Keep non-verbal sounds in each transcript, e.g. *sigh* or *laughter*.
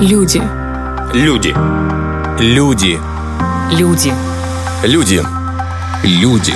Люди. Люди. Люди. Люди. Люди. Люди.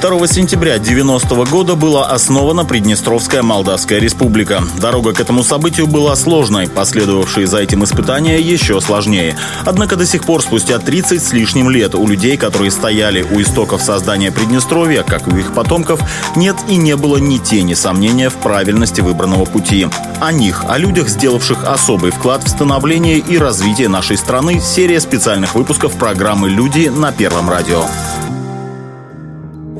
2 сентября 90 года была основана Приднестровская Молдавская Республика. Дорога к этому событию была сложной, последовавшие за этим испытания еще сложнее. Однако до сих пор, спустя 30 с лишним лет, у людей, которые стояли у истоков создания Приднестровья, как у их потомков, нет и не было ни тени сомнения в правильности выбранного пути. О них, о людях, сделавших особый вклад в становление и развитие нашей страны, серия специальных выпусков программы «Люди» на Первом радио.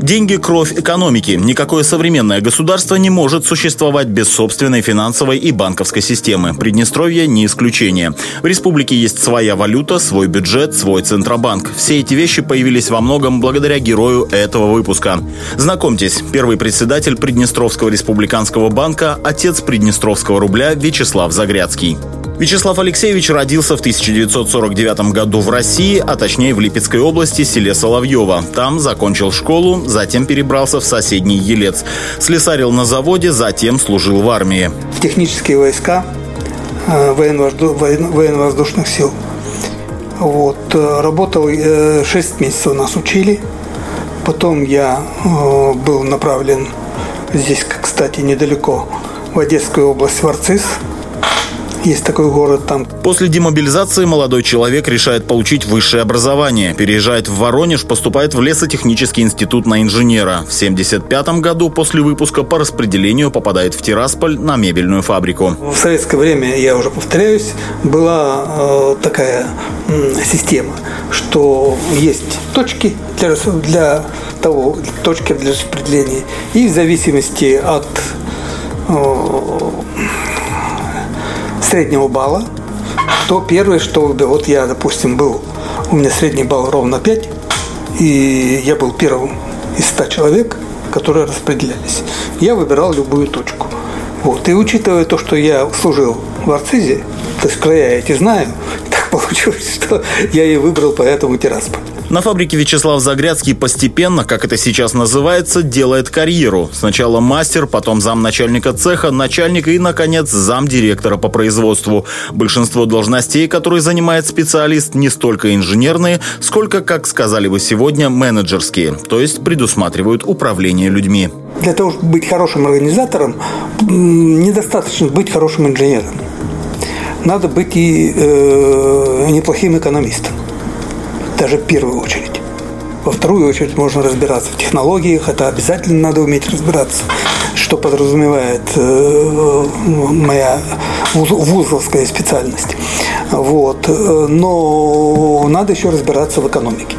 Деньги – кровь экономики. Никакое современное государство не может существовать без собственной финансовой и банковской системы. Приднестровье – не исключение. В республике есть своя валюта, свой бюджет, свой центробанк. Все эти вещи появились во многом благодаря герою этого выпуска. Знакомьтесь, первый председатель Приднестровского республиканского банка – отец Приднестровского рубля Вячеслав Загрядский. Вячеслав Алексеевич родился в 1949 году в России, а точнее в Липецкой области, селе Соловьево. Там закончил школу, затем перебрался в соседний Елец. Слесарил на заводе, затем служил в армии. Технические войска э, военно-воздушных сил. Вот. Э, работал 6 э, месяцев нас учили. Потом я был направлен здесь, кстати, недалеко, в Одесскую область, в Арцис – есть такой город там. После демобилизации молодой человек решает получить высшее образование. Переезжает в Воронеж, поступает в лесотехнический институт на инженера. В 1975 году после выпуска по распределению попадает в Тирасполь на мебельную фабрику. В советское время, я уже повторяюсь, была э, такая э, система, что есть точки для, для того, точки для распределения. И в зависимости от э, среднего балла, то первое, что вот я, допустим, был, у меня средний балл ровно 5, и я был первым из 100 человек, которые распределялись. Я выбирал любую точку. Вот. И учитывая то, что я служил в Арцизе, то есть края эти знаю, *laughs* так получилось, что я и выбрал поэтому Тирасполь. На фабрике Вячеслав Загрядский постепенно, как это сейчас называется, делает карьеру. Сначала мастер, потом замначальника цеха, начальник и, наконец, замдиректора по производству. Большинство должностей, которые занимает специалист, не столько инженерные, сколько, как сказали бы сегодня, менеджерские, то есть предусматривают управление людьми. Для того, чтобы быть хорошим организатором, недостаточно быть хорошим инженером. Надо быть и э, неплохим экономистом даже в первую очередь. Во вторую очередь можно разбираться в технологиях, это обязательно надо уметь разбираться, что подразумевает э, моя вузовская специальность. Вот. Но надо еще разбираться в экономике.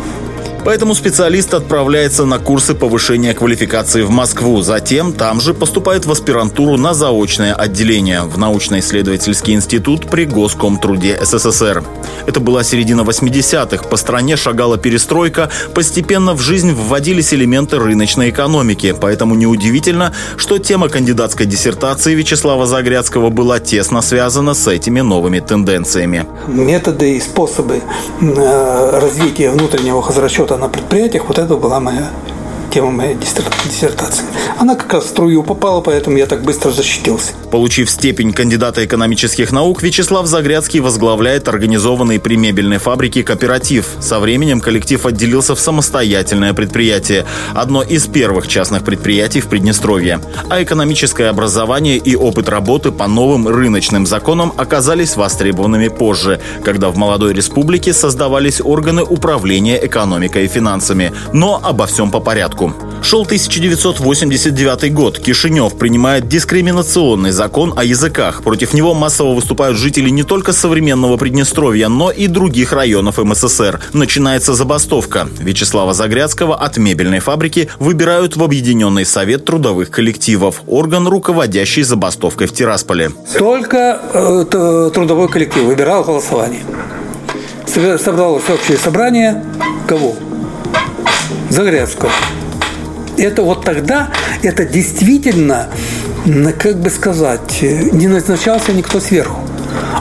Поэтому специалист отправляется на курсы повышения квалификации в Москву. Затем там же поступает в аспирантуру на заочное отделение в научно-исследовательский институт при Госкомтруде СССР. Это была середина 80-х. По стране шагала перестройка. Постепенно в жизнь вводились элементы рыночной экономики. Поэтому неудивительно, что тема кандидатской диссертации Вячеслава Загрядского была тесно связана с этими новыми тенденциями. Методы и способы э, развития внутреннего хозрасчета работа на предприятиях, вот это была моя тема моей диссертации. Она как раз в струю попала, поэтому я так быстро защитился. Получив степень кандидата экономических наук, Вячеслав Загрядский возглавляет организованный при мебельной фабрике кооператив. Со временем коллектив отделился в самостоятельное предприятие. Одно из первых частных предприятий в Приднестровье. А экономическое образование и опыт работы по новым рыночным законам оказались востребованными позже, когда в молодой республике создавались органы управления экономикой и финансами. Но обо всем по порядку порядку. Шел 1989 год. Кишинев принимает дискриминационный закон о языках. Против него массово выступают жители не только современного Приднестровья, но и других районов МССР. Начинается забастовка. Вячеслава Загрядского от мебельной фабрики выбирают в Объединенный совет трудовых коллективов, орган, руководящий забастовкой в Тирасполе. Только э, трудовой коллектив выбирал голосование. Собралось общее собрание. Кого? Загрядского это вот тогда, это действительно, как бы сказать, не назначался никто сверху,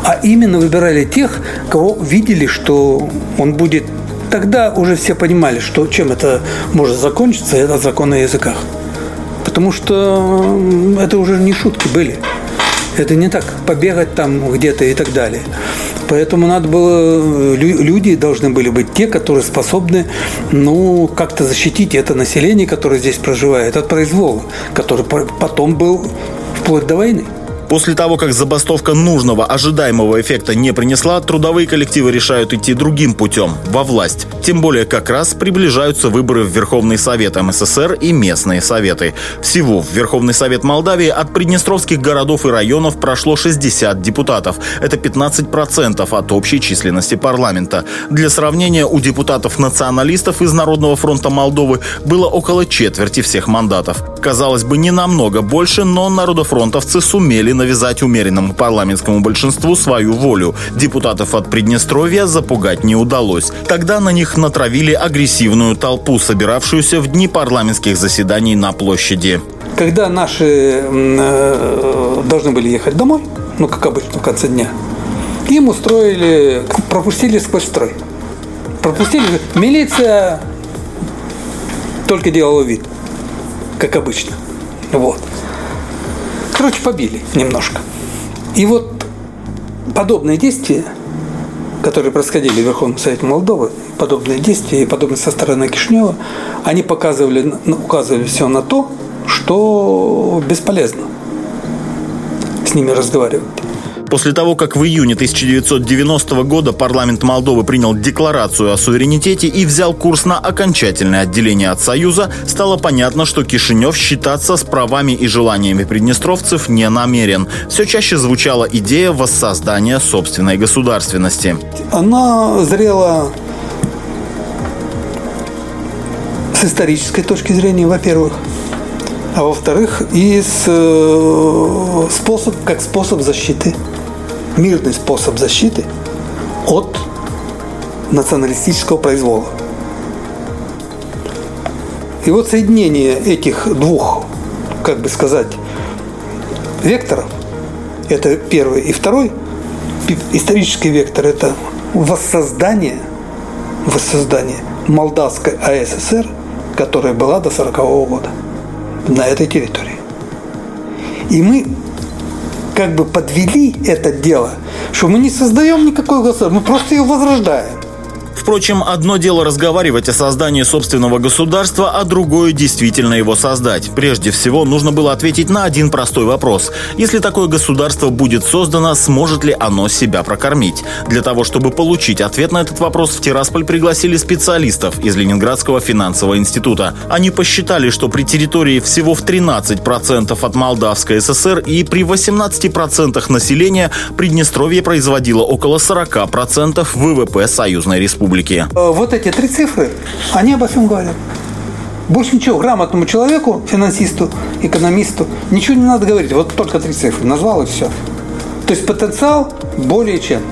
а именно выбирали тех, кого видели, что он будет Тогда уже все понимали, что чем это может закончиться, это закон о языках. Потому что это уже не шутки были. Это не так побегать там где-то и так далее. Поэтому надо было, люди должны были быть те, которые способны, ну, как-то защитить это население, которое здесь проживает, от произвола, который потом был вплоть до войны. После того, как забастовка нужного, ожидаемого эффекта не принесла, трудовые коллективы решают идти другим путем – во власть. Тем более как раз приближаются выборы в Верховный Совет МССР и местные советы. Всего в Верховный Совет Молдавии от приднестровских городов и районов прошло 60 депутатов. Это 15% от общей численности парламента. Для сравнения, у депутатов-националистов из Народного фронта Молдовы было около четверти всех мандатов. Казалось бы, не намного больше, но народофронтовцы сумели навязать умеренному парламентскому большинству свою волю. Депутатов от Приднестровья запугать не удалось. Тогда на них натравили агрессивную толпу, собиравшуюся в дни парламентских заседаний на площади. Когда наши э, должны были ехать домой, ну, как обычно, в конце дня, им устроили, пропустили сквозь строй. Пропустили. Милиция только делала вид, как обычно. Вот. Короче, побили немножко. И вот подобные действия, которые происходили в Верховном Совете Молдовы, подобные действия и подобные со стороны Кишнева, они показывали, указывали все на то, что бесполезно с ними разговаривать. После того, как в июне 1990 года парламент Молдовы принял декларацию о суверенитете и взял курс на окончательное отделение от Союза, стало понятно, что Кишинев считаться с правами и желаниями приднестровцев не намерен. Все чаще звучала идея воссоздания собственной государственности. Она зрела с исторической точки зрения, во-первых, а во-вторых, и с, э, способ, как способ защиты мирный способ защиты от националистического произвола. И вот соединение этих двух, как бы сказать, векторов, это первый и второй, исторический вектор – это воссоздание, воссоздание Молдавской АССР, которая была до 40 -го года на этой территории. И мы как бы подвели это дело, что мы не создаем никакой государства, мы просто ее возрождаем. Впрочем, одно дело разговаривать о создании собственного государства, а другое действительно его создать. Прежде всего, нужно было ответить на один простой вопрос. Если такое государство будет создано, сможет ли оно себя прокормить? Для того, чтобы получить ответ на этот вопрос, в Тирасполь пригласили специалистов из Ленинградского финансового института. Они посчитали, что при территории всего в 13% от Молдавской ССР и при 18% населения Приднестровье производило около 40% ВВП Союзной Республики республики. Э, вот эти три цифры, они обо всем говорят. Больше ничего грамотному человеку, финансисту, экономисту, ничего не надо говорить. Вот только три цифры. Назвал и все. То есть потенциал более чем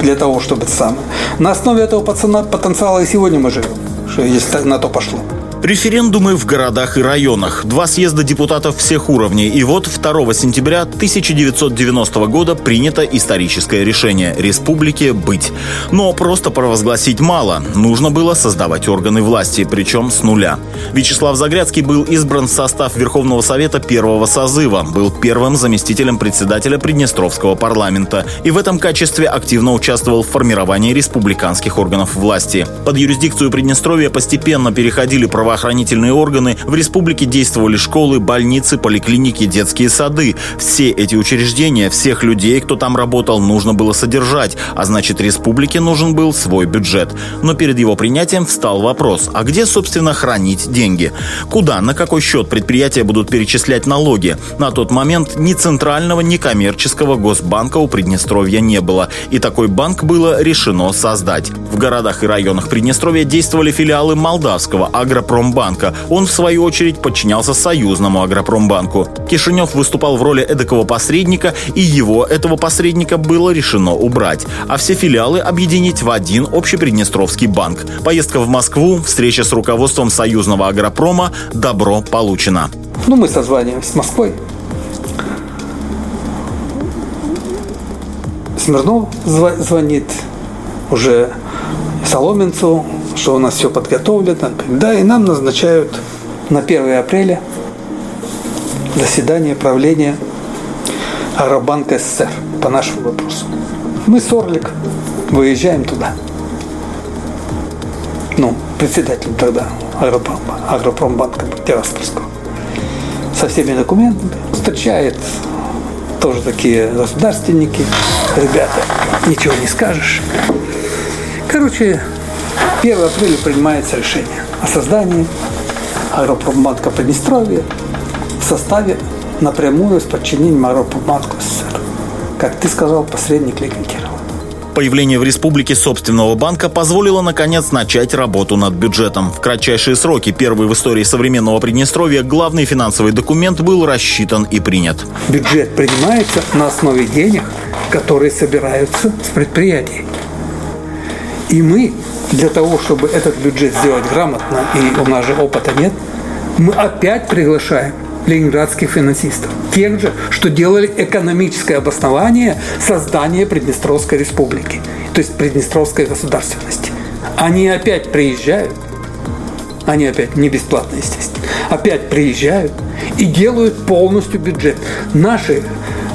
для того, чтобы это самое. На основе этого потенциала и сегодня мы живем, что если на то пошло. Референдумы в городах и районах. Два съезда депутатов всех уровней. И вот 2 сентября 1990 года принято историческое решение – республике быть. Но просто провозгласить мало. Нужно было создавать органы власти, причем с нуля. Вячеслав Загрядский был избран в состав Верховного Совета первого созыва, был первым заместителем председателя Приднестровского парламента и в этом качестве активно участвовал в формировании республиканских органов власти. Под юрисдикцию Приднестровья постепенно переходили права правоохранительные органы, в республике действовали школы, больницы, поликлиники, детские сады. Все эти учреждения, всех людей, кто там работал, нужно было содержать, а значит республике нужен был свой бюджет. Но перед его принятием встал вопрос, а где, собственно, хранить деньги? Куда, на какой счет предприятия будут перечислять налоги? На тот момент ни центрального, ни коммерческого госбанка у Приднестровья не было, и такой банк было решено создать. В городах и районах Приднестровья действовали филиалы Молдавского агропромышленного Агропромбанка. Он, в свою очередь, подчинялся Союзному Агропромбанку. Кишинев выступал в роли эдакого посредника, и его, этого посредника, было решено убрать, а все филиалы объединить в один общеприднестровский банк. Поездка в Москву, встреча с руководством Союзного Агропрома, добро получено. Ну, мы созваниваемся с Москвой. Смирнов звонит уже Соломенцу, что у нас все подготовлено, да, и нам назначают на 1 апреля заседание правления Агробанк СССР по нашему вопросу. Мы с Орлик выезжаем туда. Ну, председатель тогда Агропрома, Агропромбанка Тираспольского. Со всеми документами. Встречает тоже такие государственники. Ребята, ничего не скажешь. Короче, 1 апреля принимается решение о создании Агропромбанка Приднестровья в составе напрямую с подчинением Агропромбанку СССР. Как ты сказал, посредник Ликвикирова. Появление в республике собственного банка позволило, наконец, начать работу над бюджетом. В кратчайшие сроки, первый в истории современного Приднестровья, главный финансовый документ был рассчитан и принят. Бюджет принимается на основе денег, которые собираются с предприятий. И мы для того, чтобы этот бюджет сделать грамотно, и у нас же опыта нет, мы опять приглашаем ленинградских финансистов. Тех же, что делали экономическое обоснование создания Приднестровской республики, то есть Приднестровской государственности. Они опять приезжают, они опять не бесплатно, естественно, опять приезжают и делают полностью бюджет. Наши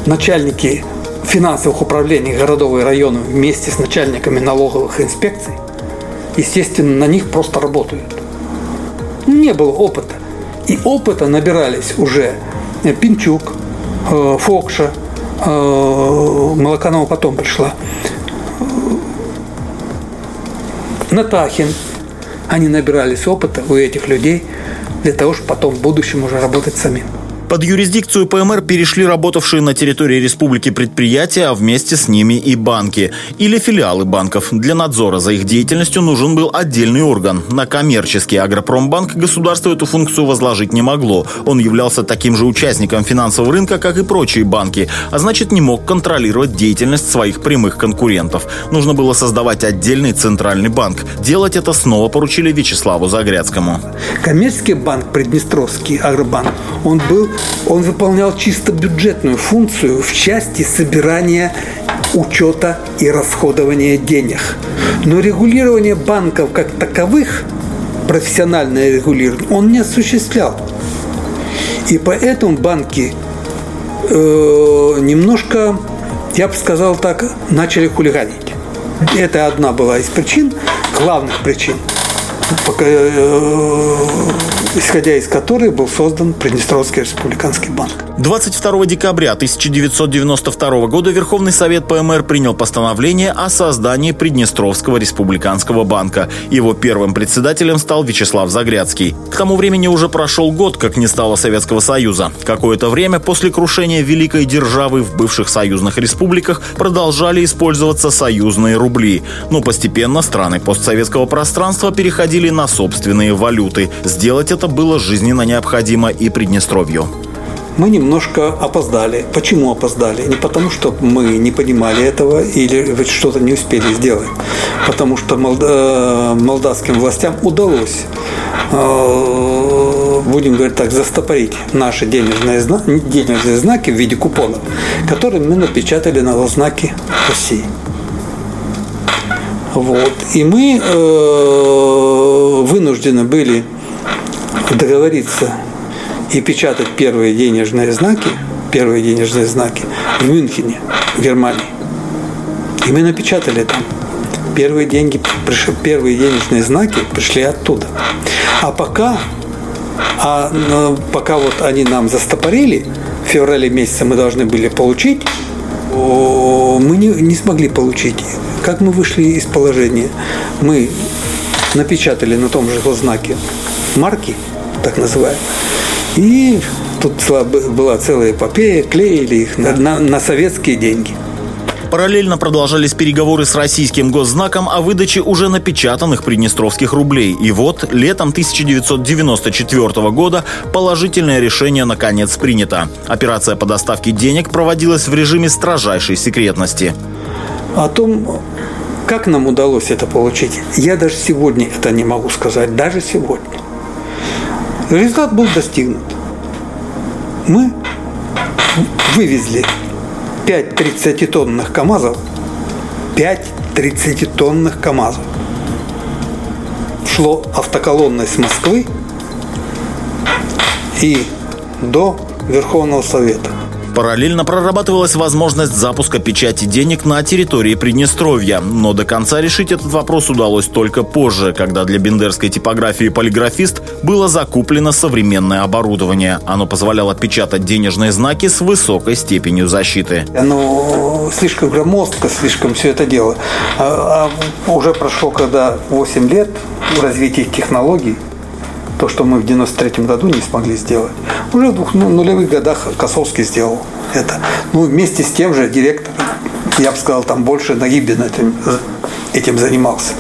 начальники финансовых управлений городов и районов вместе с начальниками налоговых инспекций, естественно, на них просто работают. Не было опыта. И опыта набирались уже Пинчук, э, Фокша, э, Молоканова потом пришла, Натахин. Они набирались опыта у этих людей для того, чтобы потом в будущем уже работать самим. Под юрисдикцию ПМР перешли работавшие на территории республики предприятия, а вместе с ними и банки. Или филиалы банков. Для надзора за их деятельностью нужен был отдельный орган. На коммерческий агропромбанк государство эту функцию возложить не могло. Он являлся таким же участником финансового рынка, как и прочие банки, а значит не мог контролировать деятельность своих прямых конкурентов. Нужно было создавать отдельный центральный банк. Делать это снова поручили Вячеславу Загрядскому. Коммерческий банк, Приднестровский агробанк, он был он выполнял чисто бюджетную функцию в части собирания учета и расходования денег. Но регулирование банков как таковых, профессиональное регулирование, он не осуществлял. И поэтому банки э, немножко, я бы сказал так, начали хулиганить. Это одна была из причин, главных причин – Э, исходя из которой был создан Приднестровский республиканский банк. 22 декабря 1992 года Верховный Совет ПМР принял постановление о создании Приднестровского республиканского банка. Его первым председателем стал Вячеслав Загрядский. К тому времени уже прошел год, как не стало Советского Союза. Какое-то время после крушения великой державы в бывших союзных республиках продолжали использоваться союзные рубли. Но постепенно страны постсоветского пространства переходили на собственные валюты. Сделать это было жизненно необходимо и Приднестровью мы немножко опоздали. Почему опоздали? Не потому, что мы не понимали этого или что-то не успели сделать. Потому что э, молдавским властям удалось э, будем говорить так, застопорить наши денежные, знаки, денежные знаки в виде купонов, которые мы напечатали на знаки России. Вот. И мы э, вынуждены были договориться и печатать первые денежные знаки, первые денежные знаки в Мюнхене, в Германии. И мы напечатали там. Первые деньги, первые денежные знаки пришли оттуда. А пока, а, ну, пока вот они нам застопорили, в феврале месяце мы должны были получить, мы не, не смогли получить. Как мы вышли из положения? Мы напечатали на том же знаке марки, так называемые, и тут была целая эпопея, клеили их на, на, на советские деньги. Параллельно продолжались переговоры с российским госзнаком о выдаче уже напечатанных приднестровских рублей. И вот летом 1994 года положительное решение наконец принято. Операция по доставке денег проводилась в режиме строжайшей секретности. О том, как нам удалось это получить, я даже сегодня это не могу сказать. Даже сегодня. Результат был достигнут. Мы вывезли 5 30-тонных КАМАЗов, 5 30-тонных КАМАЗов. Шло автоколонной с Москвы и до Верховного Совета. Параллельно прорабатывалась возможность запуска печати денег на территории Приднестровья, но до конца решить этот вопрос удалось только позже, когда для бендерской типографии «Полиграфист» было закуплено современное оборудование. Оно позволяло печатать денежные знаки с высокой степенью защиты. Оно слишком громоздко, слишком все это дело. А, а уже прошло когда 8 лет в развитии технологий, то, что мы в 93 году не смогли сделать. Уже в двух ну, нулевых годах Косовский сделал это. Ну, вместе с тем же директором, я бы сказал, там больше Нагибин этим, этим занимался.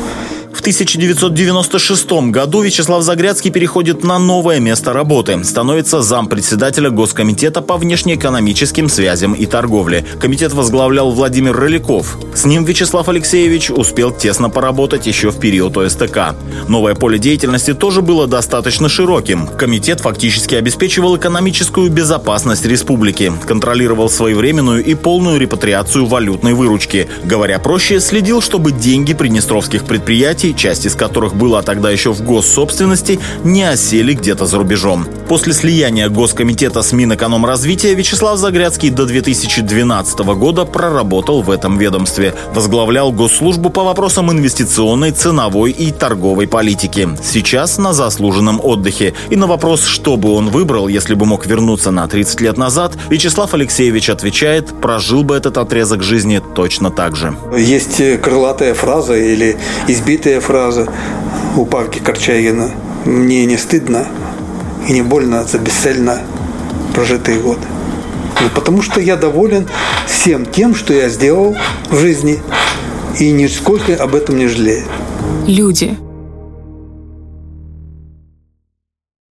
В 1996 году Вячеслав Загрядский переходит на новое место работы. Становится зампредседателя Госкомитета по внешнеэкономическим связям и торговле. Комитет возглавлял Владимир Рыляков. С ним Вячеслав Алексеевич успел тесно поработать еще в период ОСТК. Новое поле деятельности тоже было достаточно широким. Комитет фактически обеспечивал экономическую безопасность республики, контролировал своевременную и полную репатриацию валютной выручки. Говоря проще, следил, чтобы деньги приднестровских предприятий часть из которых была тогда еще в госсобственности, не осели где-то за рубежом. После слияния Госкомитета с Минэкономразвития Вячеслав Загрядский до 2012 года проработал в этом ведомстве. Возглавлял госслужбу по вопросам инвестиционной, ценовой и торговой политики. Сейчас на заслуженном отдыхе. И на вопрос, что бы он выбрал, если бы мог вернуться на 30 лет назад, Вячеслав Алексеевич отвечает, прожил бы этот отрезок жизни точно так же. Есть крылатая фраза или избитая фраза у Павки Корчагина «Мне не стыдно и не больно за бесцельно прожитые годы». Ну, потому что я доволен всем тем, что я сделал в жизни, и нисколько об этом не жалею. Люди –